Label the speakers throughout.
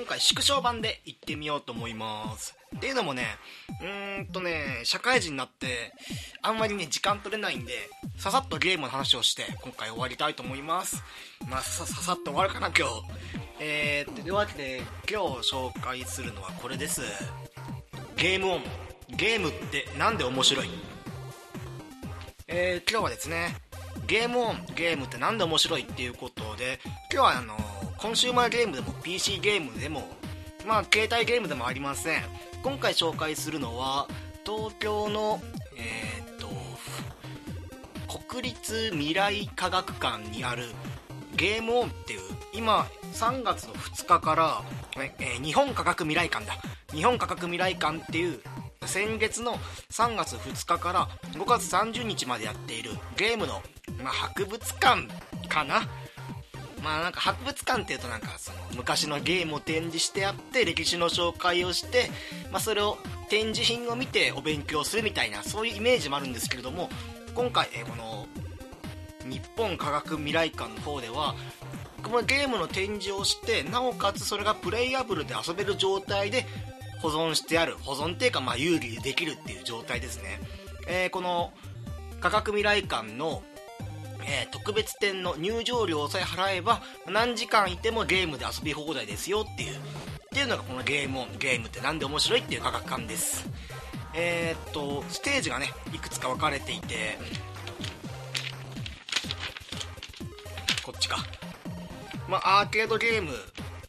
Speaker 1: 今回縮小版で行ってみようと思います。っていうのもねうーんとね社会人になってあんまりね時間取れないんでささっとゲームの話をして今回終わりたいと思います。まあさささっと終わるかな今日。えー、というわけで今日紹介するのはこれです。ゲームオンゲームってなんで面白い？えー、今日はですねゲームオンゲームってなんで面白いっていうことで今日はあのコンシューマーゲームでも PC ゲームでもまあ携帯ゲームでもありません。今回紹介するのは東京のえー、っと国立未来科学館にあるゲームオンっていう今3月の2日から、えー日本科学未来館だ。日本科学未来館っていう先月の3月2日から5月30日までやっているゲームの、まあ、博物館かな？まあなんか博物館っていうとなんかその昔のゲームを展示してあって歴史の紹介をして、まあ、それを展示品を見てお勉強するみたいなそういうイメージもあるんですけれども今回えこの日本科学未来館の方ではこのゲームの展示をしてなおかつそれがプレイアブルで遊べる状態で保存してある保存っていうかまあ有利できるっていう状態ですね、えーこの科学未来館の、えー特別展の入場料さえ払えば何時間いてもゲームで遊び放題ですよっていう。っていうのがこのゲームオンゲームってなんで面白いっていう科学館です。えーっとステージがねいくつか分かれていてこっちか。まあアーケードゲーム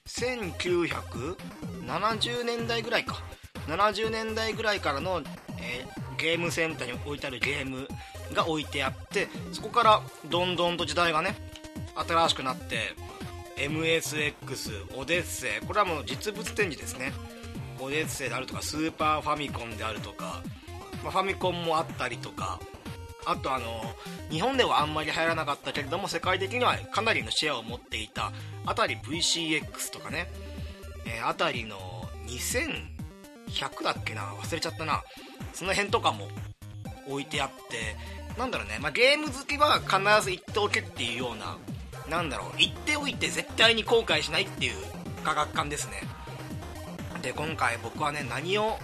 Speaker 1: 1970年代ぐらいか。70年代ぐらいからの、えーゲームセンターに置いてあるゲームが置いてあってそこからどんどんと時代がね新しくなって MSX オデッセイこれはもう実物展示ですね。オデッセイであるとかスーパーファミコンであるとか、まあファミコンもあったりとかあとあの日本ではあんまり流行らなかったけれども世界的にはかなりのシェアを持っていたあたり VCX とかね、えーあたりの2100だっけな？忘れちゃったな。その辺とかも置いてあってなんだろうね、まあ、ゲーム好きは必ず行っておけっていうようななんだろう。行っておいて絶対に後悔しないっていう科学館ですね。で今回僕はね何を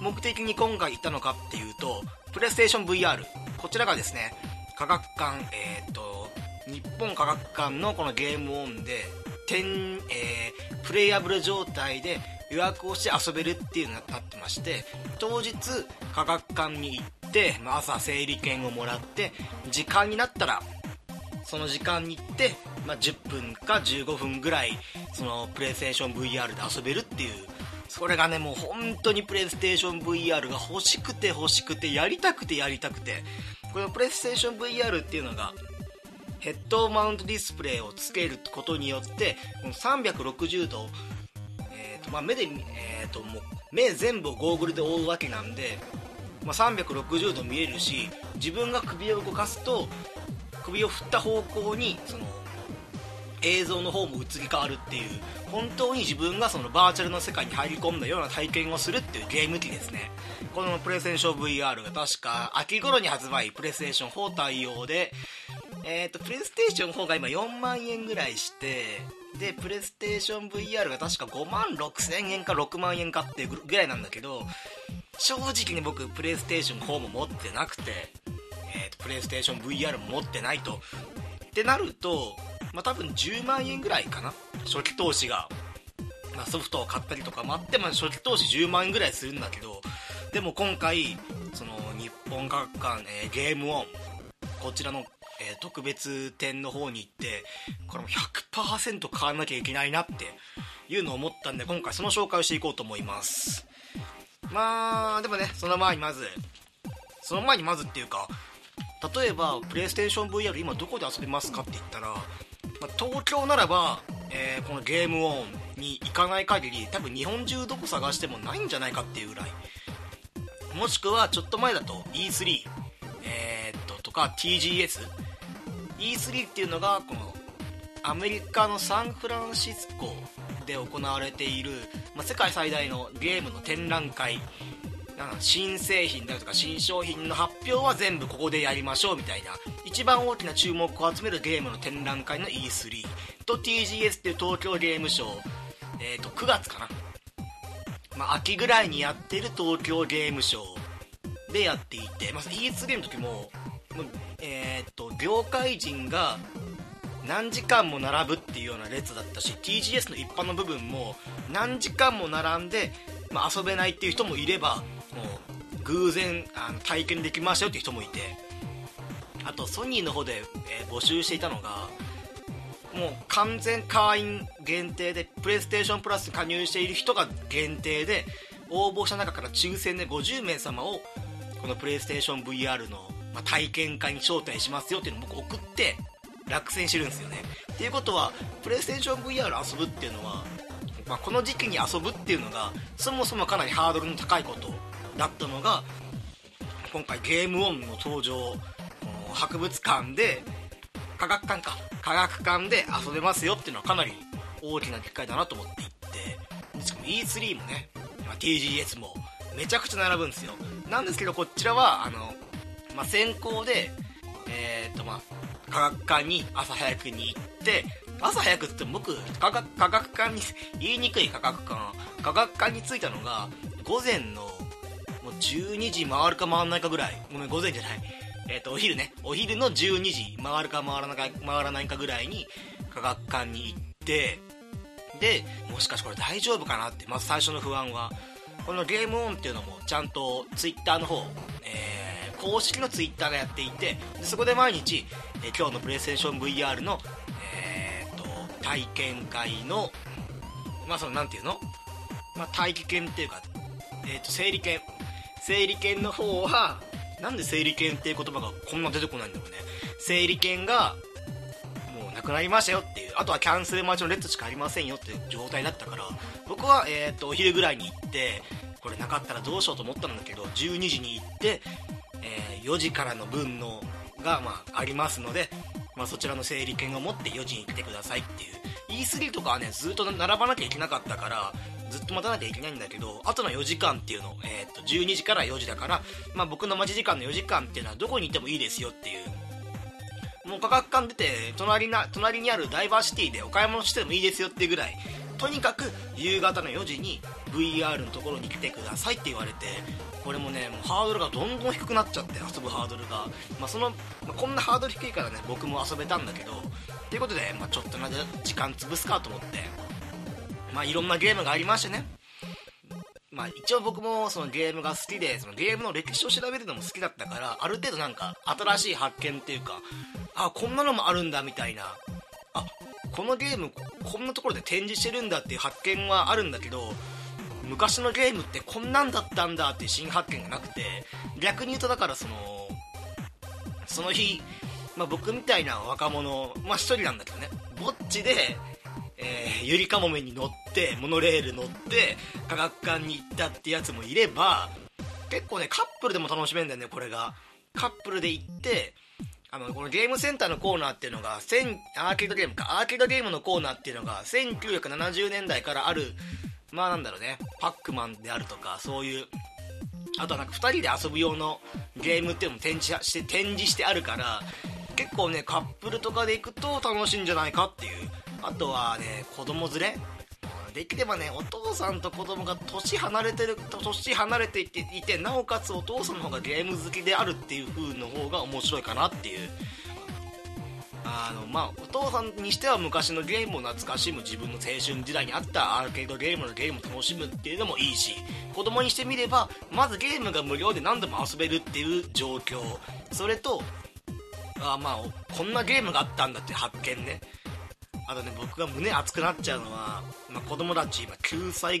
Speaker 1: 目的に今回行ったのかっていうとプレイステーション VR こちらがですね科学館えっ、と日本科学館のこのゲームオンで点、えープレイアブル状態で予約をして遊べるっていうのになってまして当日科学館に行って、まあ朝整理券をもらって時間になったらその時間に行って、まあ、10分か15分ぐらいそのプレイステーション VR で遊べるっていうそれがねもう本当にプレイステーション VR が欲しくて欲しくてやりたくてやりたくてこのプレイステーション VR っていうのがヘッドマウントディスプレイをつけることによってこの360度、えーとまあ、目で、えーともう目全部をゴーグルで覆うわけなんで、まあ、360度見えるし自分が首を動かすと首を振った方向にその映像の方も移り変わるっていう本当に自分がそのバーチャルの世界に入り込んだような体験をするっていうゲーム機ですね。このプレイステーション VR が確か秋頃に発売プレイステーション4対応でえっ、とプレイステーション4が今4万円ぐらいしてでプレイステーション VR が確か5万6千円か6万円かっていうぐらいなんだけど正直に僕プレイステーション4も持ってなくて、えーとプレイステーション VR も持ってないと。ってなると、まあ、多分10万円ぐらいかな。初期投資が、まあ、ソフトを買ったりとかもあって、まあ、初期投資10万円ぐらいするんだけどでも今回その日本科学館、えーゲームオンこちらの、えー特別展の方に行ってこれも100%買わなきゃいけないなっていうのを思ったんで今回その紹介をしていこうと思います。まあでもねその前にまずその前にまずっていうか例えばプレイステーション VR 今どこで遊べますかって言ったら、まあ東京ならば、えーこのゲームオンに行かない限り多分日本中どこ探してもないんじゃないかっていうぐらい。もしくはちょっと前だと E3 えーっととか TGS E3 っていうのがこのアメリカのサンフランシスコで行われている、まあ、世界最大のゲームの展覧会。新製品であるとか新商品の発表は全部ここでやりましょうみたいな。一番大きな注目を集めるゲームの展覧会の E3 と TGS っていう東京ゲームショウえー、と9月かな、まあ、秋ぐらいにやってる東京ゲームショウでやっていて、まあ、E3 の時ももうえー、と業界人が何時間も並ぶっていうような列だったし TGS の一般の部分も何時間も並んで、まあ、遊べないっていう人もいればもう偶然あの体験できましたよっていう人もいて。あとソニーの方で、えー募集していたのがもう完全会員限定でプレイステーションプラスに加入している人が限定で応募した中から抽選で50名様をこのプレイステーション VR の、まあ体験会に招待しますよっていうのを僕送って落選してるんですよね。っていうことはプレイステーション VR 遊ぶっていうのは、まあ、この時期に遊ぶっていうのがそもそもかなりハードルの高いことだったのが今回ゲームオンの登場の博物館で科学館か。科学館で遊べますよっていうのはかなり大きな機会だなと思っていってしかも E3 もね TGS もめちゃくちゃ並ぶんですよ。なんですけどこちらはあの、まあ、先行でえー、っとまあ科学館に朝早くに行って朝早くって僕科学科学館に言いにくい科学館科学館に着いたのが午前のもう12時回るか回らないかぐらい。ごめん午前じゃない。えっ、とお昼ね。お昼の12時回るか回らないか回らないかぐらいに科学館に行ってでもしかしてこれ大丈夫かなって。まず最初の不安は。このゲームオンっていうのもちゃんとツイッターの方、えー公式のツイッターがやっていてでそこで毎日、えー今日のプレイステーション VR の、えー、と体験会のまあそのなんていうの、まあ、大気圏っていうか、えー、と整理券。整理券の方はなんで整理券っていう言葉がこんな出てこないんだろうね。整理券がもうなくなりましたよっていう。あとはキャンセル待ちの列しかありませんよっていう状態だったから僕は、えー、とお昼ぐらいに行ってこれなかったらどうしようと思ったんだけど12時に行って、4時からの分のが、まあ、ありますので、まあ、そちらの整理券を持って4時に来てくださいっていう。E3 とかはねずっと並ばなきゃいけなかったからずっと待たなきゃいけないんだけどあとの4時間っていうの、えー、と12時から4時だから、まあ、僕の待ち時間の4時間っていうのはどこにいてもいいですよっていう。もう科学館出て隣な隣にあるダイバーシティでお買い物してもいいですよっていうぐらいとにかく夕方の4時に VR のところに来てくださいって言われてこれもねもうハードルがどんどん低くなっちゃって遊ぶハードルが、まあ、その、まあこんなハードル低いからね僕も遊べたんだけどということで、まあ、ちょっとな時間潰すかと思ってまあいろんなゲームがありましてね。まあ一応僕もそのゲームが好きでそのゲームの歴史を調べるのも好きだったからある程度なんか新しい発見っていうかあこんなのもあるんだみたいな。あこのゲームこんなところで展示してるんだっていう発見はあるんだけど昔のゲームってこんなんだったんだっていう新発見がなくて逆に言うとだからそのその日、まあ、僕みたいな若者まあ一人なんだけどね。ぼっちで、えーゆりかもめに乗ってモノレール乗って科学館に行ったってやつもいれば結構ねカップルでも楽しめるんだよねこれが。カップルで行ってあのこのゲームセンターのコーナーっていうのがアーケードゲームか。アーケードゲームのコーナーっていうのが1970年代からあるまあなんだろうね。パックマンであるとかそういう。あとはなんか2人で遊ぶ用のゲームっていうのも展示して展示してあるから結構ねカップルとかで行くと楽しいんじゃないかっていう。あとはね子供連れできればねお父さんと子供が年離れてる年離れていていてなおかつお父さんの方がゲーム好きであるっていう風の方が面白いかなっていう。あのまあお父さんにしては昔のゲームを懐かしむ自分の青春時代にあったアーケードゲームのゲームを楽しむっていうのもいいし子供にしてみればまずゲームが無料で何度も遊べるっていう状況。それとあまあこんなゲームがあったんだって発見ね。あとね僕が胸熱くなっちゃうのは、まあ、子供たち今9歳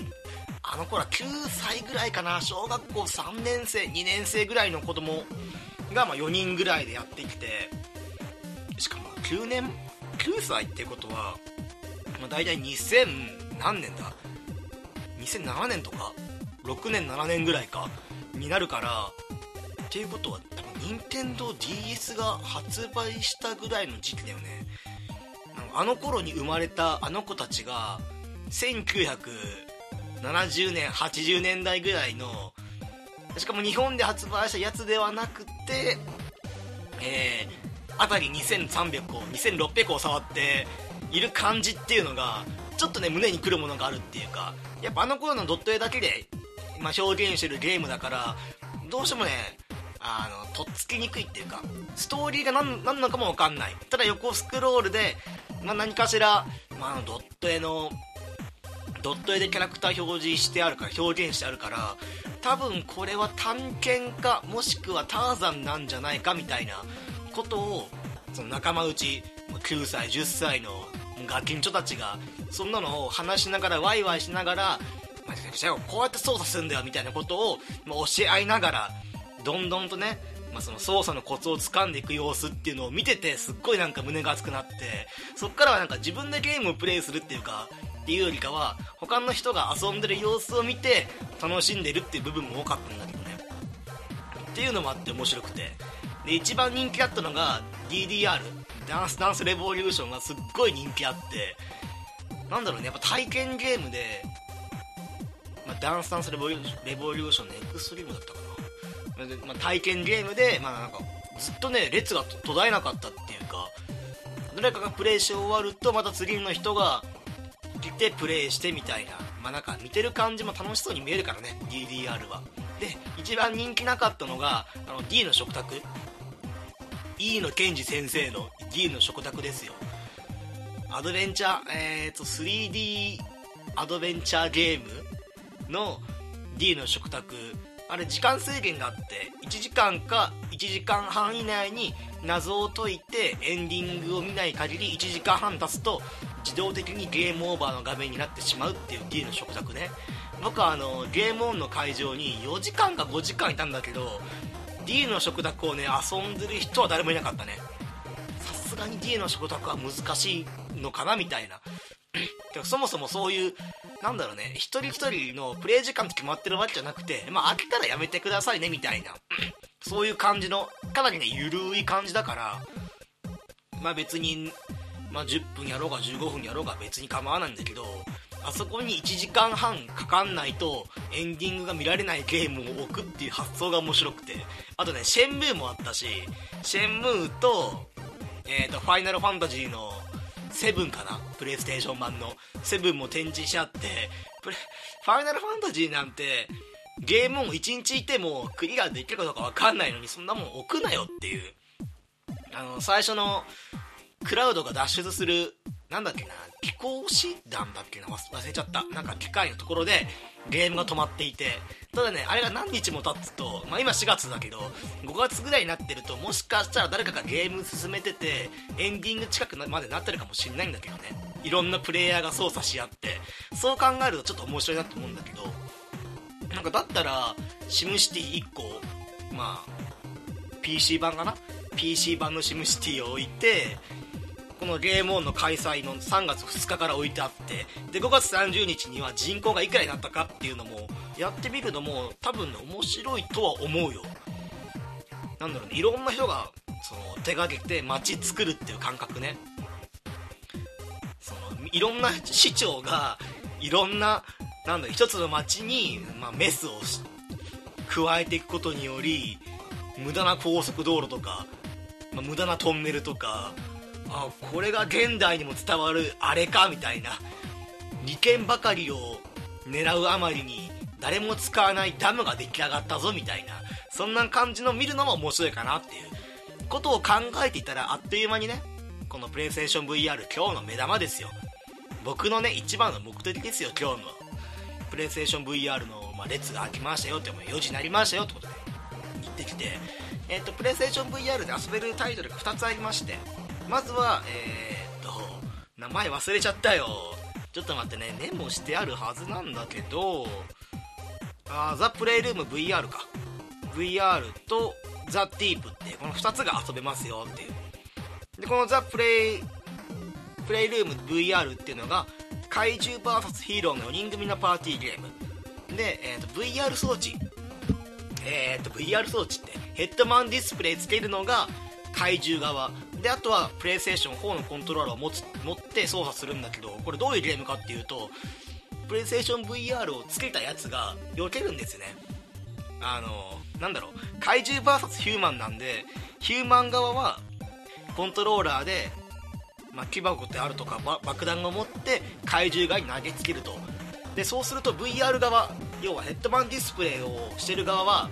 Speaker 1: あの頃は9歳ぐらいかな。小学校3年生2年生ぐらいの子供がま4人ぐらいでやってきてしかも9年9歳ってことは、まあ、大体2000何年だ？2007年とか？6年7年ぐらいか？になるからっていうことは多分任天堂 d s が発売したぐらいの時期だよね。あの頃に生まれたあの子たちが1970年80年代ぐらいのしかも日本で発売したやつではなくてえー、あたり2300個2600個を触っている感じっていうのがちょっとね胸にくるものがあるっていうかやっぱあの頃のドット絵だけで、ま、表現してるゲームだからどうしてもねあのとっつきにくいっていうかストーリーが何何なのかも分かんない。ただ横スクロールで、まあ、何かしら、まあ、ドット絵のドット絵でキャラクター表示してあるから表現してあるから多分これは探検家もしくはターザンなんじゃないかみたいなことをその仲間内9歳10歳のガキンチョたちがそんなのを話しながらワイワイしながら、こうやって操作するんだよみたいなことを、ま教え合いながらどんどんとね、まあ、その操作のコツをつかんでいく様子っていうのを見ててすっごいなんか胸が熱くなってそっからはなんか自分でゲームをプレイするっていうかっていうよりかは他の人が遊んでる様子を見て楽しんでるっていう部分も多かったんだけどね。っていうのもあって面白くて。で一番人気だったのが DDR ダンスダンスレボリューションがすっごい人気あって。なんだろうねやっぱ体験ゲームで、まあ、ダンスダンスレボリューションのエクストリームだったかな、まあ、体験ゲームで、まあ、なんかずっとね列が途絶えなかったっていうか誰かがプレイし終わるとまた次の人が来てプレイしてみたいなまあなんか見てる感じも楽しそうに見えるからね DDR は。で一番人気なかったのがあの D の食卓。E のケンジ先生の D の食卓ですよ。アドベンチャーえっ、ー、と 3D アドベンチャーゲームの D の食卓あれ時間制限があって1時間か1時間半以内に謎を解いてエンディングを見ない限り1時間半経つと自動的にゲームオーバーの画面になってしまうっていう D の食卓ね。僕はあのゲームオンの会場に4時間か5時間いたんだけど D の食卓をね遊んでる人は誰もいなかったね。さすがに D の食卓は難しいのかなみたいな。そもそもそういうなんだろうね一人一人のプレイ時間って決まってるわけじゃなくてまあ飽きたらやめてくださいねみたいなそういう感じのかなりねゆるい感じだからまあ別にまあ、10分やろうが15分やろうが別に構わないんだけどあそこに1時間半かかんないとエンディングが見られないゲームを置くっていう発想が面白くてあとねシェンムーもあったしシェンムーと,、えーと、ファイナルファンタジーのセブンかなプレイステーション版のセブンも展示しあってファイナルファンタジーなんてゲームを1日いてもクリアできるかどうか分かんないのにそんなもん置くなよっていう。あの最初のクラウドが脱出するなんだっけな飛行士団だっけな忘れちゃった。なんか機械のところでゲームが止まっていて。ただねあれが何日も経つと、まあ、今4月だけど5月ぐらいになってるともしかしたら誰かがゲーム進めててエンディング近くまでなってるかもしれないんだけどね。いろんなプレイヤーが操作し合って。そう考えるとちょっと面白いなと思うんだけど。なんかだったらシムシティ1個まあ PC 版かな？PC 版のシムシティを置いてこのゲームオンの開催の3月2日から置いてあってで5月30日には人口がいくらになったかっていうのもやってみるのも多分ね面白いとは思うよ。なんだろうねいろんな人がその手がけて街作るっていう感覚ね。そのいろんな市長がいろんななんだ一つの街に、まあ、メスを加えていくことにより無駄な高速道路とか、まあ、無駄なトンネルとかあこれが現代にも伝わるあれかみたいな。利権ばかりを狙うあまりに誰も使わないダムが出来上がったぞみたいな。そんな感じの見るのも面白いかなっていう。ことを考えていたらあっという間にねこのプレイステーション VR 今日の目玉ですよ。僕のね一番の目的ですよ今日の。プレイステーション VR の、まあ、列が開きましたよっても4時になりましたよってことで言ってきて。えっ、とプレイステーション VR で遊べるタイトルが2つありましてまずはえー、っと名前忘れちゃったよ。ちょっと待ってねメモしてあるはずなんだけどあザ・プレイルーム VR か。VR とザ・ディープってこの2つが遊べますよっていう。でこのザ・プレイプレイルーム VR っていうのが怪獣 VS ヒーローの4人組のパーティーゲーム。で、えーと、VR 装置。えっ、ー、と VR 装置ってヘッドマンディスプレイつけるのが怪獣側。であとはプレイステーション4のコントローラーを持つ持って操作するんだけどこれどういうゲームかっていうとプレイステーション VR をつけたやつが避けるんですよね。あのなんだろう。怪獣 VS ヒューマンなんでヒューマン側はコントローラーでまあ、木箱であるとか爆弾を持って怪獣側に投げつけると。でそうすると VR 側要はヘッドマンディスプレイをしてる側は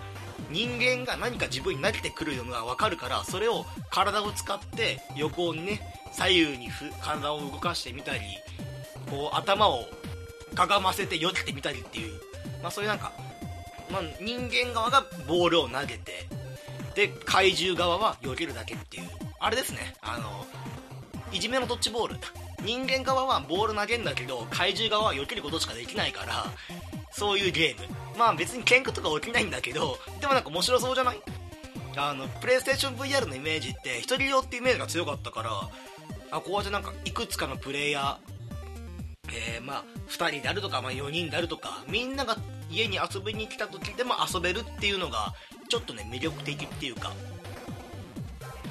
Speaker 1: 人間が何か自分に投げてくるのが分かるからそれを体を使って横にね左右に体を動かしてみたりこう頭をかがませて避けてみたりっていう、まあ、そういうなんか、まあ、人間側がボールを投げてで怪獣側は避けるだけっていうあれですね。あのいじめのドッジボール人間側はボール投げんだけど怪獣側は避けることしかできないからそういうゲーム。まあ別に喧嘩とか起きないんだけどでもなんか面白そうじゃない？あのプレイステーション VR のイメージって1人用ってイメージが強かったからあここはじゃなんかいくつかのプレイヤーえー、まあ2人であるとか、まあ、4人であるとかみんなが家に遊びに来た時でも遊べるっていうのがちょっとね魅力的っていうか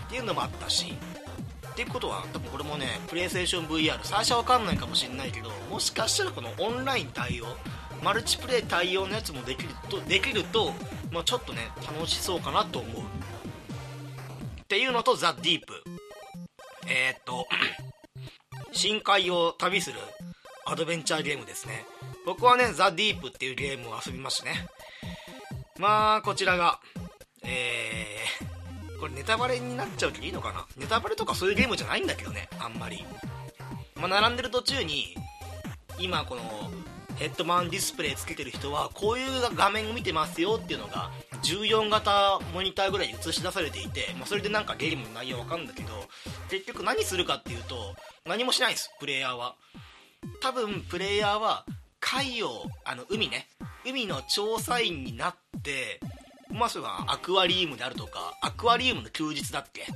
Speaker 1: っていうのもあったしっていうことは多分これもねプレイステーション VR 最初は分かんないかもしれないけどもしかしたらこのオンライン対応マルチプレイ対応のやつもできるとできると、まあ、ちょっとね楽しそうかなと思う。っていうのとザ・ディープ。えー、っと 深海を旅するアドベンチャーゲームですね。僕はねザ・ディープっていうゲームを遊びましたね。まあこちらがえーこれネタバレになっちゃうけどいいのかな？ネタバレとかそういうゲームじゃないんだけどねあんまり。まあ、並んでる途中に今このヘッドマンディスプレイつけてる人はこういう画面を見てますよっていうのが14型モニターぐらい映し出されていて、まあ、それでなんかゲームの内容わかるんだけど結局何するかっていうと何もしないんですプレイヤーは。多分プレイヤーは海洋あの海ね。海の調査員になってまあそれはアクアリウムであるとかアクアリウムの休日だっけ。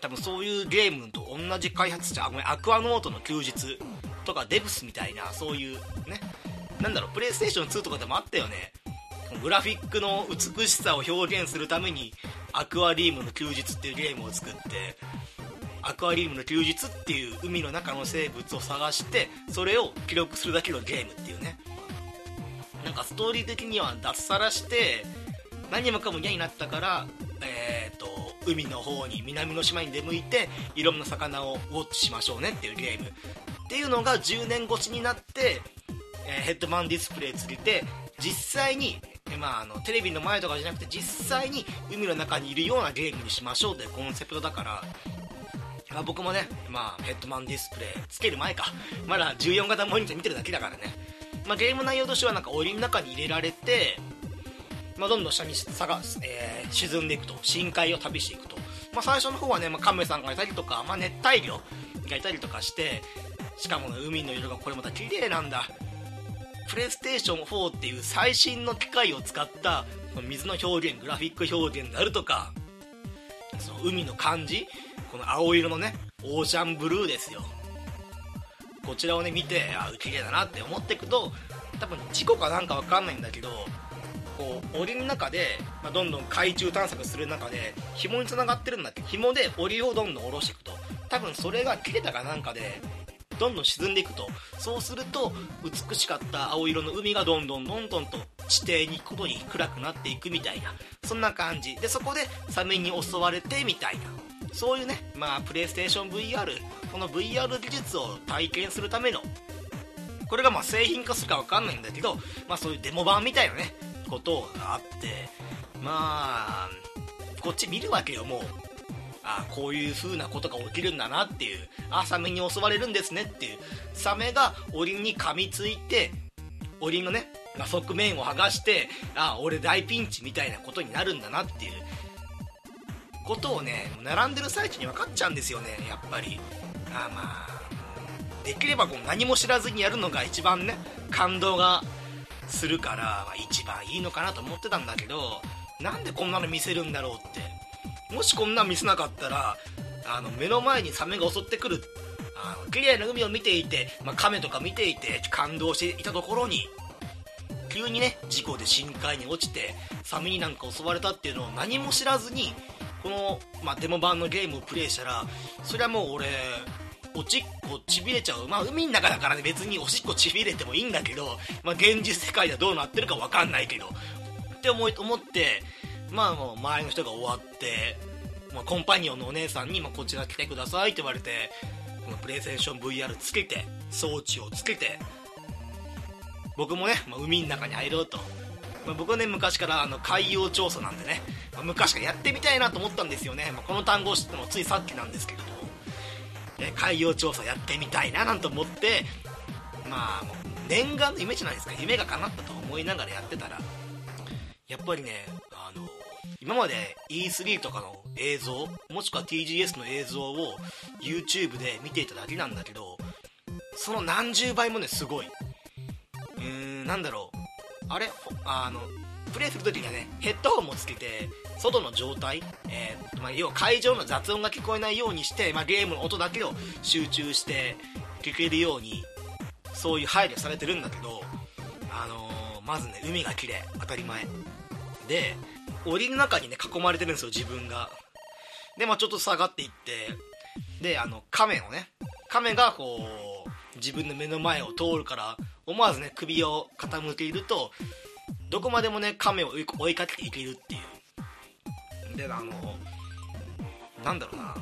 Speaker 1: 多分そういうゲームと同じ開発者ごめんアクアノートの休日とかデブスみたいなそういうね。なんだろうプレイステーション2とかでもあったよね。グラフィックの美しさを表現するためにアクアリウムの休日っていうゲームを作ってアクアリウムの休日っていう海の中の生物を探してそれを記録するだけのゲームっていうね。なんかストーリー的には脱サラして何もかも嫌になったからえっ、ー、と海の方に南の島に出向いていろんな魚をウォッチしましょうねっていうゲーム。っていうのが10年越しになって、え、ヘッドマンディスプレイつけて実際にまあ、あのテレビの前とかじゃなくて実際に海の中にいるようなゲームにしましょうというコンセプトだから、まあ、僕もね、まあ、ヘッドマンディスプレイつける前か。まだ14型モニター見てるだけだからね、まあ、ゲーム内容としてはなんか檻の中に入れられてまあ、どんどん下に下が、えー、沈んでいくと。深海を旅していくと、まあ、最初の方はね、まあ、カメさんがいたりとか、まあ、熱帯魚がいたりとかしてしかも、海の色がこれまた綺麗なんだ。プレイステーション4っていう最新の機械を使った水の表現グラフィック表現であるとかその海の感じこの青色のねオーシャンブルーですよ。こちらをね見てあ綺麗だなって思っていくと多分事故かなんか分かんないんだけどこう檻の中で、まあ、どんどん海中探索する中で紐につながってるんだって。紐で檻をどんどん下ろしていくと。多分それが切れたかなんかでどんどん沈んでいくと。そうすると美しかった青色の海がどんどんどんどんと地底に行くことに暗くなっていくみたいな。そんな感じ。でそこでサメに襲われてみたいな。そういうねまあプレイステーション VR この VR 技術を体験するためのこれがまあ製品化するか分かんないんだけど、まあ、そういうデモ版みたいなねことがあってまあこっち見るわけよもう。あこういう風なことが起きるんだなっていうあサメに襲われるんですねっていうサメが檻に噛みついて檻のね、側面を剥がしてあ俺大ピンチみたいなことになるんだなっていうことをね並んでる最中に分かっちゃうんですよねやっぱり。あまあできればこう何も知らずにやるのが一番ね感動がするから、まあ、一番いいのかなと思ってたんだけどなんでこんなの見せるんだろうって。もしこんなの見せなかったらあの目の前にサメが襲ってくる。あの綺麗な海を見ていて、まあ、亀とか見ていて感動していたところに急にね事故で深海に落ちてサメになんか襲われたっていうのを何も知らずにこの、まあ、デモ版のゲームをプレイしたらそれはもう俺おちっこちびれちゃう。まあ海の中だからね別におしっこちびれてもいいんだけど、まあ、現実世界ではどうなってるか分かんないけどって思い思ってまあもう周りの人が終わって、まあ、コンパニオンのお姉さんに、まあ、こちら来てくださいって言われてこのプレイステーション VR つけて装置をつけて僕もね、まあ、海の中に入ろうと、まあ、僕はね昔からあの海洋調査なんでね、まあ、昔からやってみたいなと思ったんですよね、まこの単語を知ったのついさっきなんですけれども、え海洋調査やってみたいななんて思ってまあ念願の夢じゃないですか。夢が叶ったと思いながらやってたらやっぱりね今まで E3 とかの映像もしくは TGS の映像を YouTube で見ていただけなんだけどその何十倍もねすごい。うーんなんだろう。あれ？あのプレイするときにはねヘッドホンもつけて外の状態、えーまあ、要は会場の雑音が聞こえないようにして、まあ、ゲームの音だけを集中して聞けるようにそういう配慮されてるんだけど、あのー、まずね海が綺麗。当たり前。で檻の中にね囲まれてるんですよ自分が。でまあちょっと下がっていってであの亀をね亀がこう自分の目の前を通るから思わずね首を傾けるとどこまでもね亀を追いかけていけるっていう。であのなんだろうな。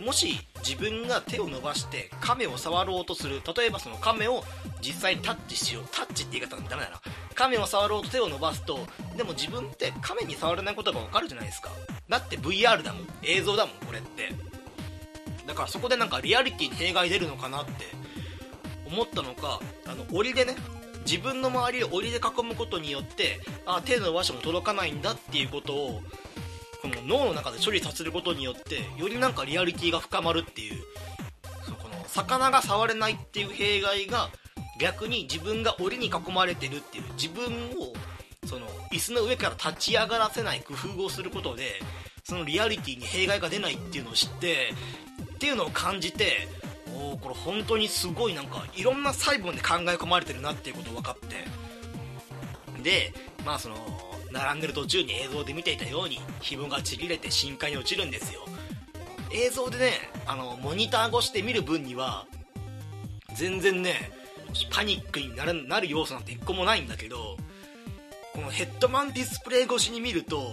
Speaker 1: もし自分が手を伸ばして亀を触ろうとする例えばその亀を実際にタッチしようタッチって言い方ダメだな。亀を触ろうと手を伸ばすとでも自分って亀に触れないことが分かるじゃないですか。だって VR だもん。映像だもんこれって。だからそこでなんかリアリティに弊害出るのかなって思ったのかあの檻でね自分の周りを檻で囲むことによってあ手伸ばしても届かないんだっていうことをこの脳の中で処理させることによってよりなんかリアリティが深まるっていうそこの魚が触れないっていう弊害が逆に自分が檻に囲まれてるっていう自分をその椅子の上から立ち上がらせない工夫をすることでそのリアリティに弊害が出ないっていうのを知ってっていうのを感じておこれ本当にすごいなんかいろんな細部で考え込まれてるなっていうことを分かって。でまあその並んでる途中に映像で見ていたように紐がちぎれて深海に落ちるんですよ。映像でねあのモニター越しで見る分には全然ねパニックになるなる要素なんて一個もないんだけどこのヘッドマンディスプレイ越しに見ると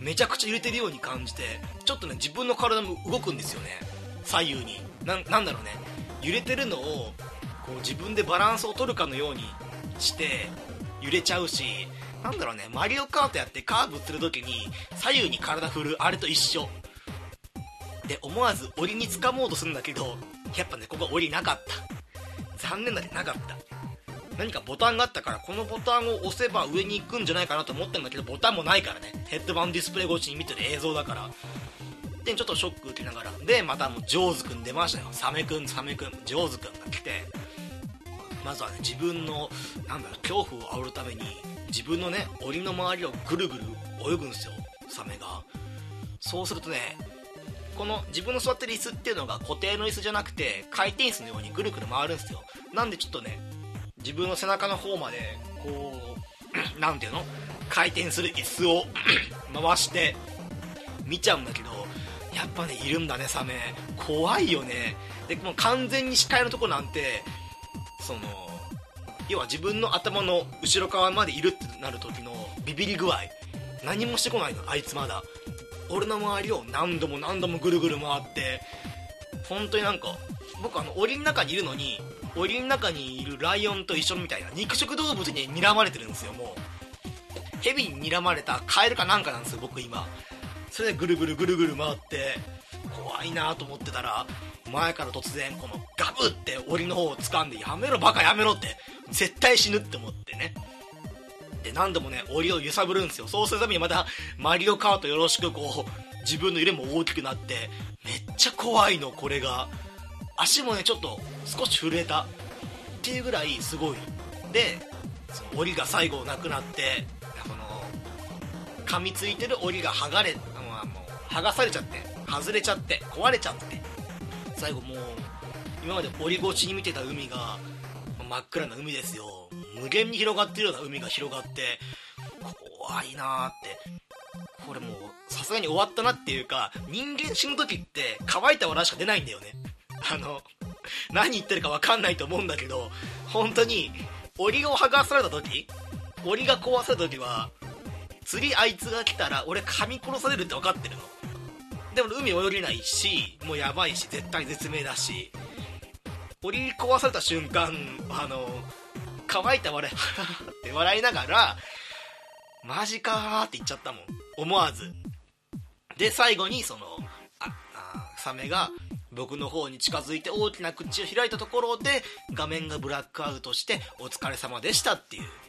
Speaker 1: めちゃくちゃ揺れてるように感じてちょっとね自分の体も動くんですよね。左右に。なんだろうね。揺れてるのをこう自分でバランスを取るかのようにして揺れちゃうしなんだろうね。マリオカートやってカーブする時に左右に体振るあれと一緒。で思わず檻に掴もうとするんだけどやっぱねここ檻なかった。残念だけどなかった。何かボタンがあったからこのボタンを押せば上に行くんじゃないかなと思ったんだけどボタンもないからね。ヘッドバンディスプレイ越しに見てる映像だから。でちょっとショック受けながら。でまたもうジョーズくん出ましたよ。サメくんサメくんジョーズくんが来て。まずはね自分のなんだろう恐怖を煽るために自分のね檻の周りをぐるぐる泳ぐんですよ。サメが。そうするとねこの自分の座ってる椅子っていうのが固定の椅子じゃなくて回転椅子のようにぐるぐる回るんですよ。なんでちょっとね自分の背中の方までこう 何ていうの？回転する椅子を 回して見ちゃうんだけどやっぱねいるんだねサメ。怖いよね。でもう完全に視界のとこなんてその要は自分の頭の後ろ側までいるってなる時のビビり具合。何もしてこないのあいつまだ。俺の周りを何度も何度もぐるぐる回って本当になんか僕あの檻の中にいるのに檻の中にいるライオンと一緒みたいな肉食動物に睨まれてるんですよもう。ヘビに睨まれたカエルかなんかなんですよ僕今。それでぐるぐるぐるぐる回って怖いなと思ってたら前から突然このガブって檻の方を掴んでやめろバカやめろって絶対死ぬって思ってね。で何度もね檻を揺さぶるんですよ。そうするためにまたマリオカートよろしくこう自分の揺れも大きくなってめっちゃ怖いのこれが。足もねちょっと少し震えた。っていうぐらいすごい。でその檻が最後なくなってこの噛みついてる檻が剥がれ、あ、もう剥がされちゃって外れちゃって壊れちゃって。最後もう今まで檻越しに見てた海が真っ暗な海ですよ。無限に広がってるような海が広がって怖いなーって。これもうさすがに終わったなっていうか人間死ぬ時って乾いた笑しか出ないんだよね。あの何言ってるか分かんないと思うんだけど本当に檻を剥がされた時檻が壊された時は次あいつが来たら俺噛み殺されるって分かってるの。でも海泳げないしもうやばいし絶対絶命だし。取り壊された瞬間あの乾いた笑い って笑いながらマジかーって言っちゃったもん。思わず。で最後にそのああサメが僕の方に近づいて大きな口を開いたところで画面がブラックアウトしてお疲れ様でしたっていう。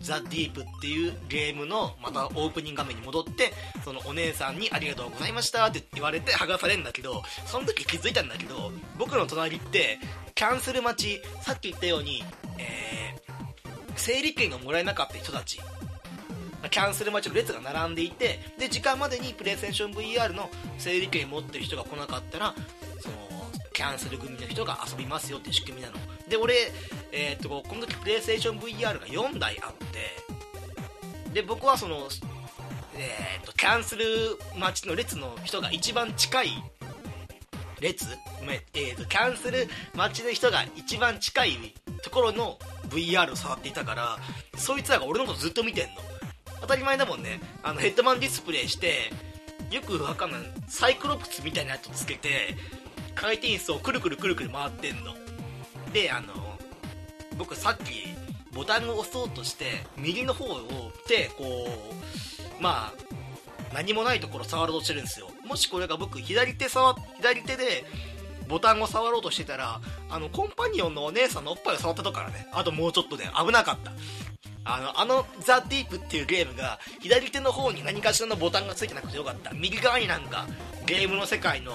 Speaker 1: ザ・ディープっていうゲームのまたオープニング画面に戻ってそのお姉さんにありがとうございましたって言われて剥がされるんだけどその時気づいたんだけど僕の隣ってキャンセル待ちさっき言ったように、えー、整理券がもらえなかった人たち。キャンセル待ちの列が並んでいてで時間までにプレイステーション VR の整理券持ってる人が来なかったらそのキャンセル組の人が遊びますよっていう仕組みなの。で俺、えー、っとこの時プレイステーション VR が4台あってで僕はその、えー、っとキャンセル待ちの列の人が一番近い列、えー、とキャンセル待ちの人が一番近いところの VR を触っていたからそいつらが俺のことずっと見てんの。当たり前だもんね。あのヘッドマンディスプレイしてよくわかんないサイクロプスみたいなやつつけて回転椅子をくるくるくるくる回ってんの。であの僕さっきボタンを押そうとして右の方を手こうまあ何もないところ触ろうとしてるんですよもしこれが僕左手触左手でボタンを触ろうとしてたらあのコンパニオンのお姉さんのおっぱいを触ったからねあともうちょっとで危なかったあの、あのザ・ディープっていうゲームが、左手の方に何かしらのボタンがついてなくてよかった。右側になんか、ゲームの世界の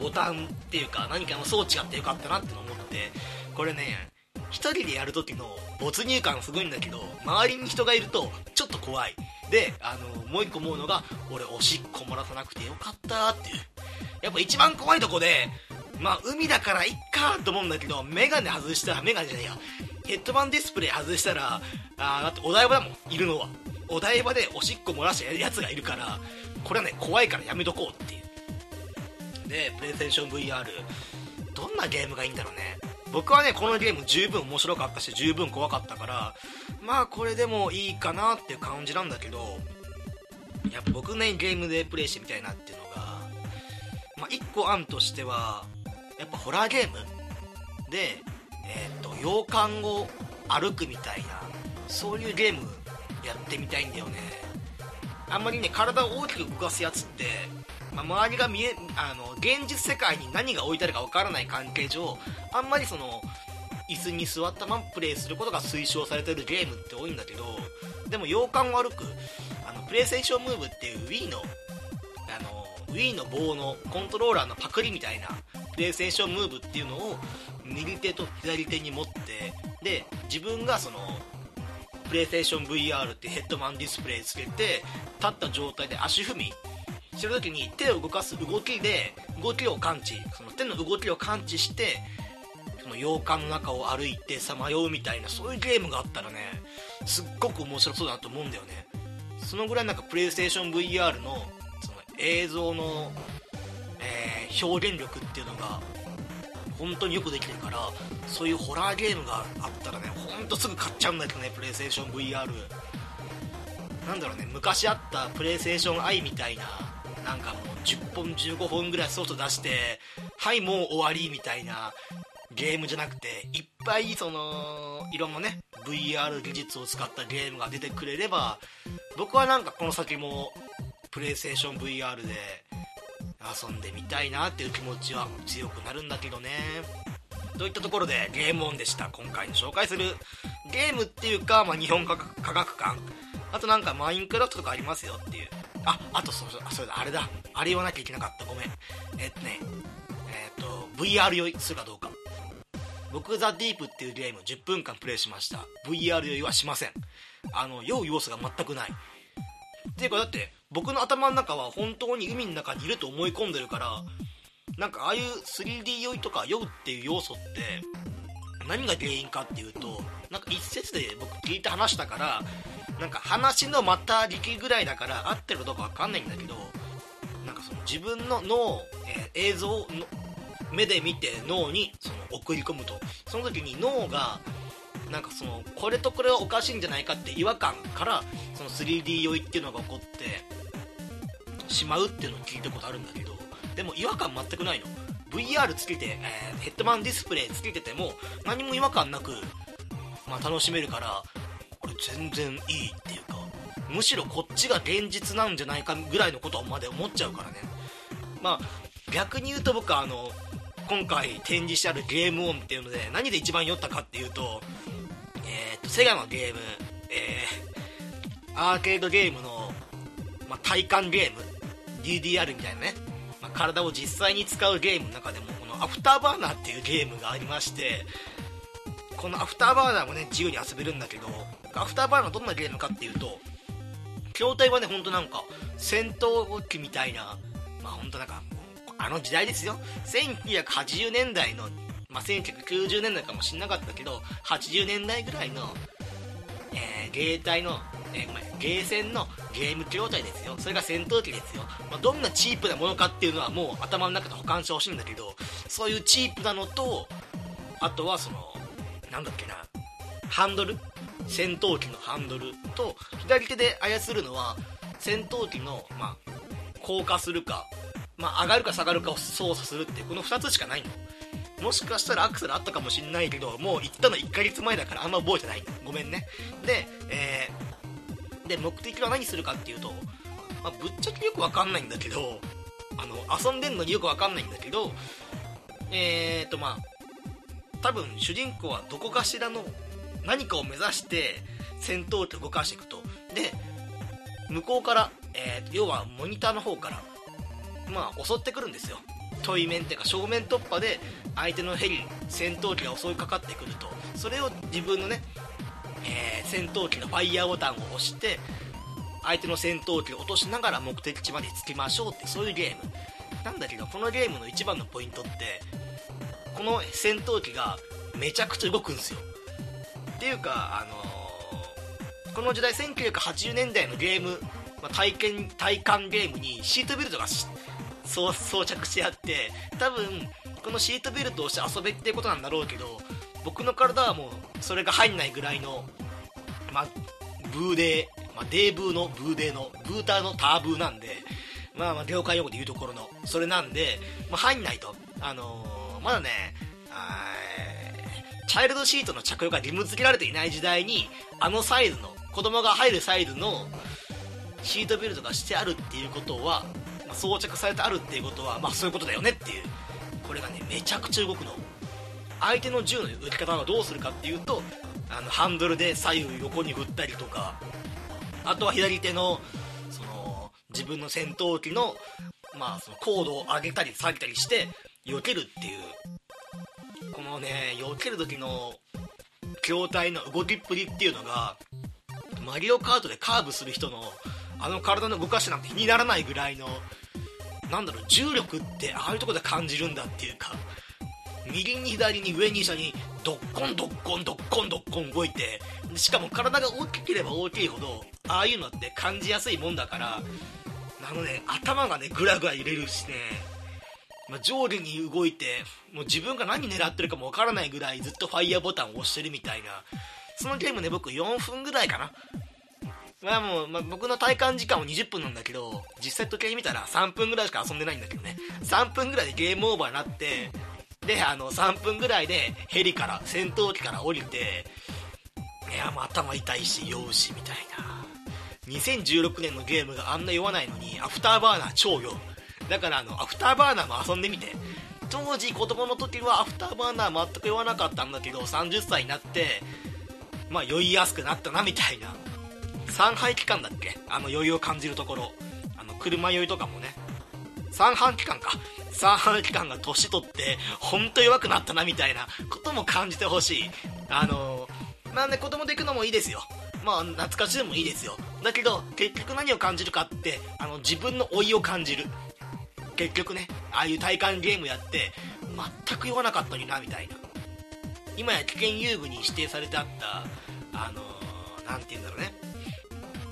Speaker 1: ボタンっていうか、何かの装置があってよかったなって思って、これね、一人でやる時の没入感すごいんだけど、周りに人がいると、ちょっと怖い。で、あの、もう一個思うのが、俺、おしっこ漏らさなくてよかったっていう。やっぱ一番怖いとこで、まあ、海だからいっかと思うんだけど、メガネ外したら、メガネじゃねえや。ヘッドバンディスプレイ外したら、あだってお台場だもん、いるのは。お台場でおしっこ漏らしたやつがいるから、これはね、怖いからやめとこうっていう。で、プレイステーション VR、どんなゲームがいいんだろうね。僕はね、このゲーム十分面白かったし、十分怖かったから、まあこれでもいいかなっていう感じなんだけど、やっぱ僕ね、ゲームでプレイしてみたいなっていうのが、まあ個案としては、やっぱホラーゲームで、えーと、洋館を歩くみたいなそういうゲームやってみたいんだよねあんまりね体を大きく動かすやつって、まあ、周りが見えあの現実世界に何が置いてあるかわからない関係上あんまりその椅子に座ったままプレイすることが推奨されてるゲームって多いんだけどでも洋館を歩くあのプレイステーションムーブっていう Wii のあの Wii の棒のコントローラーのパクリみたいなプレイステーションムーブっていうのを右手と左手に持ってで自分がそのプレイステーション VR ってヘッドマンディスプレイつけて立った状態で足踏みしてる時に手を動かす動きで動きを感知。その手の動きを感知してその洋館の中を歩いてさまようみたいなそういうゲームがあったらねすっごく面白そうだなと思うんだよね。そのぐらいなんかプレイステーション VR のその映像の、えー、表現力っていうのが本当によくできてるからそういうホラーゲームがあったらねほんとすぐ買っちゃうんだけどねプレイステーション VR なんだろうね昔あったプレイステーション i みたいななんかもう10本15本ぐらいソフト出してはいもう終わりみたいなゲームじゃなくていっぱいそのいろんなね VR 技術を使ったゲームが出てくれれば僕はなんかこの先もプレイステーション VR で遊んでみたいなっていう気持ちは強くなるんだけどね。といったところでゲームオンでした。今回の紹介するゲームっていうか、まあ、日本科学科学館。あとなんかマインクラフトとかありますよっていう。ああとそうそうだあれだ。あれ言わなきゃいけなかった。ごめん。えっとね。えっと VR 酔いするかどうか。僕ザ・ディープっていうゲーム10分間プレイしました。VR 酔いはしません。あの酔う要素が全くない。っていうかだって僕の頭の中は本当に海の中にいると思い込んでるからなんかああいう 3D 酔いとか酔うっていう要素って何が原因かっていうとなんか一説で僕聞いて話したからなんか話のまた力ぐらいだから合ってるかどうか分かんないんだけどなんかその自分の脳、えー、映像の目で見て脳にその送り込むと。その時に脳がなんかそのこれとこれはおかしいんじゃないかって違和感からその 3D 酔いっていうのが起こってしまうっていうのを聞いたことあるんだけどでも違和感全くないの。VR つけて、えー、ヘッドマンディスプレイつけてても何も違和感なく、まあ、楽しめるからこれ全然いいっていうかむしろこっちが現実なんじゃないかぐらいのことまで思っちゃうからね。まあ逆に言うと僕はあの今回展示してある game on っていうので何で一番酔ったかっていうとえー、っとセガのゲームえー、アーケードゲームの、まあ、体感ゲーム DDR みたいなね、体を実際に使うゲームの中でもこのアフターバーナーっていうゲームがありましてこのアフターバーナーもね自由に遊べるんだけどアフターバーナーどんなゲームかっていうと筐体はねほんとなんか戦闘機みたいなまあほんとなんかあの時代ですよ。1980年代のまあ、1990年代かもしんなかったけど80年代ぐらいの、えー、芸隊の、えー、ごめんゲーセンのゲーム筐体ですよ。それが戦闘機ですよ、まあ、どんなチープなものかっていうのはもう頭の中で保管してほしいんだけどそういうチープなのとあとはそのなんだっけなハンドル？戦闘機のハンドルと左手で操るのは戦闘機の、まあ、降下するか、まあ、上がるか下がるかを操作するってこの2つしかないの。もしかしたらアクセルあったかもしんないけどもう行ったの1ヶ月前だからあんま覚えてない。ごめんね。で,、えー、で目的は何するかっていうと、まあ、ぶっちゃけよくわかんないんだけどあの遊んでんのによくわかんないんだけどえーとまあ多分主人公はどこかしらの何かを目指して戦闘機を動かしていくと。で向こうから、えー、要はモニターの方からまあ襲ってくるんですよ。対面っていうか正面突破で相手のヘリ戦闘機が襲いかかってくると。それを自分のね、えー、戦闘機のファイヤーボタンを押して相手の戦闘機を落としながら目的地まで着きましょうってそういうゲーム。なんだけどこのゲームの一番のポイントってこの戦闘機がめちゃくちゃ動くんですよ。っていうかあのー、この時代1980年代のゲーム、まあ、体験体感ゲームにシートベルトが装着してあって多分このシートベルトをして遊べっていうことなんだろうけど僕の体はもうそれが入んないぐらいの、まあ、ブーデー、まあ、デーブーのブーデーのブーターのターブーなんで、まあ、まあ業界用語で言うところのそれなんで、まあ、入んないと、あのー、まだねチャイルドシートの着用が義務付けられていない時代にあのサイズの子供が入るサイズのシートベルトがしてあるっていうことはまあ、装着されてあるっていうことはまあそういうことだよねっていう。これがねめちゃくちゃ動くの。相手の銃の撃き方はどうするかっていうとあのハンドルで左右横に振ったりとか。あとは左手のその自分の戦闘機の,、まあその高度を上げたり下げたりして避けるっていう。このね避ける時の筐体の動きっぷりっていうのがマリオカートでカーブする人のあの体の動かしなんて気にならないぐらいのなんだろう重力ってああいうとこで感じるんだっていうか。右に左に上に下にドッコンドッコンドッコンドッコン動いてしかも体が大きければ大きいほどああいうのって感じやすいもんだからあのね頭がねグラグラ揺れるしね、まあ、上下に動いてもう自分が何狙ってるかもわからないぐらいずっとファイヤーボタンを押してるみたいなそのゲームね僕4分ぐらいかなまあもう、まあ、僕の体感時間は20分なんだけど、実際時計見たら3分ぐらいしか遊んでないんだけどね。3分ぐらいでゲームオーバーになって、で、あの、3分ぐらいでヘリから、戦闘機から降りて、いや、もう頭痛いし、酔うし、みたいな。2016年のゲームがあんな酔わないのに、アフターバーナー超酔う。だからあの、アフターバーナーも遊んでみて。当時子供の時はアフターバーナー全く酔わなかったんだけど、30歳になって、まあ酔いやすくなったな、みたいな。三半規管だっけ？あの余裕を感じるところあの車酔いとかもね三半期間か。三半期間が年取って本当弱くなったなみたいなことも感じてほしい。あのまあね子供で行くのもいいですよ。まあ懐かしでもいいですよ。だけど結局何を感じるかってあの自分の老いを感じる。結局ねああいう体感ゲームやって全く酔わなかったのになみたいな。今や危険遊具に指定されてあったあの何、て言うんだろうね。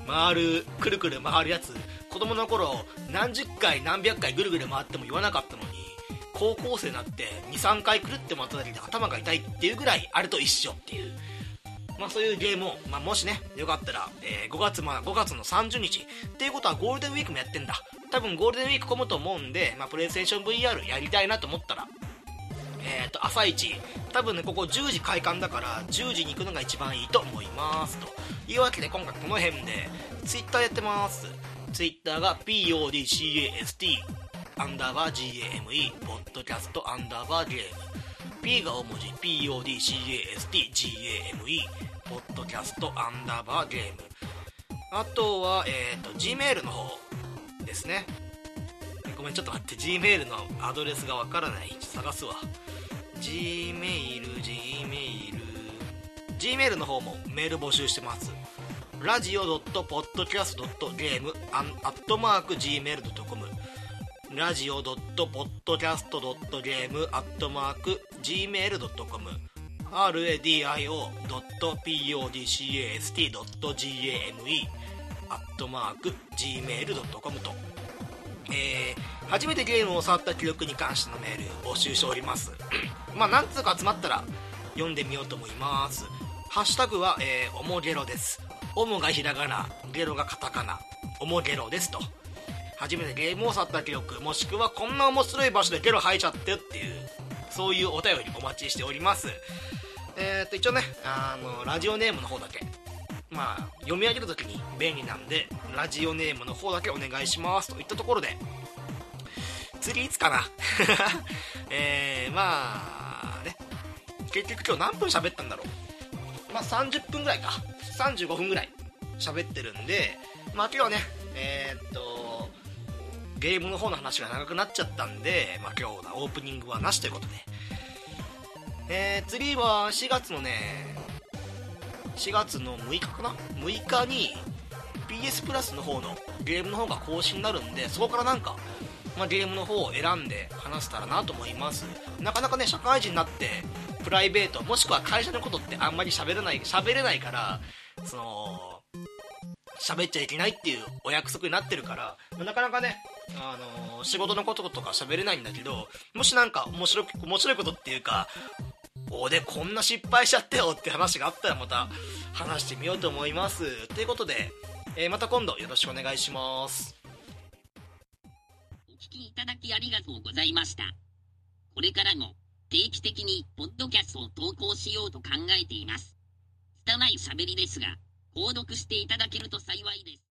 Speaker 1: 回るくるくる回るやつ。子供の頃何十回何百回ぐるぐる回っても言わなかったのに高校生になって23回くるって回っただけで頭が痛いっていうぐらいあれと一緒っていう。まあそういうゲームを、まあ、もしねよかったら、えー、5月まあ5月の30日っていうことはゴールデンウィークもやってんだ。多分ゴールデンウィーク混むと思うんで、まあ、プレイステーション VR やりたいなと思ったらえっ、ー、と朝一。多分ねここ10時開館だから10時に行くのが一番いいと思います。というわけで今回この辺で Twitter やってます。Twitter が PODCAST アンダーバー GAME ポッドキャストアンダーバーゲーム P が大文字 PODCASTGAME ポッドキャストアンダーバーゲームあとは、えっ、ー、と Gmail の方ですね。ごめんちょっと待って。Gmail のアドレスがわからない。探すわ。Gmail Gmail Gmail の方もメール募集してます。ラジオ .podcast.game アットマーク Gmail.com ラジオ .podcast.game アットマーク Gmail.com radio.podcast.game アットマーク Gmail.com と、えー、初めてゲームを触った記録に関してのメール募集しております。まあ何通か集まったら読んでみようと思います。ハッシュタグは、えー、おもゲロです。オムがひらがなゲロがカタカナおもゲロですと。初めてゲームを触った記録もしくはこんな面白い場所でゲロ吐いちゃってっていうそういうお便りお待ちしております。えー、っと一応ねあのラジオネームの方だけ。まあ読み上げるときに便利なんでラジオネームの方だけお願いしますといったところで。次いつかな。えー、まあね。結局今日何分喋ったんだろう。まあ30分ぐらいか。35分ぐらい喋ってるんでまあ今日はねえー、っとゲームの方の話が長くなっちゃったんで、まあ、今日のオープニングはなしということで。えー、次は4月のね4月の6日かな？6日に PS プラスの方のゲームの方が更新になるんでそこからなんか、まあ、ゲームの方を選んで話せたらなと思います。なかなかね社会人になってプライベートもしくは会社のことってあんまり喋れない喋れないからその喋っちゃいけないっていうお約束になってるからなかなかねあのー、仕事のこととか喋れないんだけどもしなんか面白く面白いことっていうか俺こんな失敗しちゃったよって話があったらまた話してみようと思います。ということで、えー、また今度よろしくお願いします。
Speaker 2: お聞きいただきありがとうございました。これからも定期的にポッドキャストを投稿しようと考えています。拙い喋りですが購読していただけると幸いです。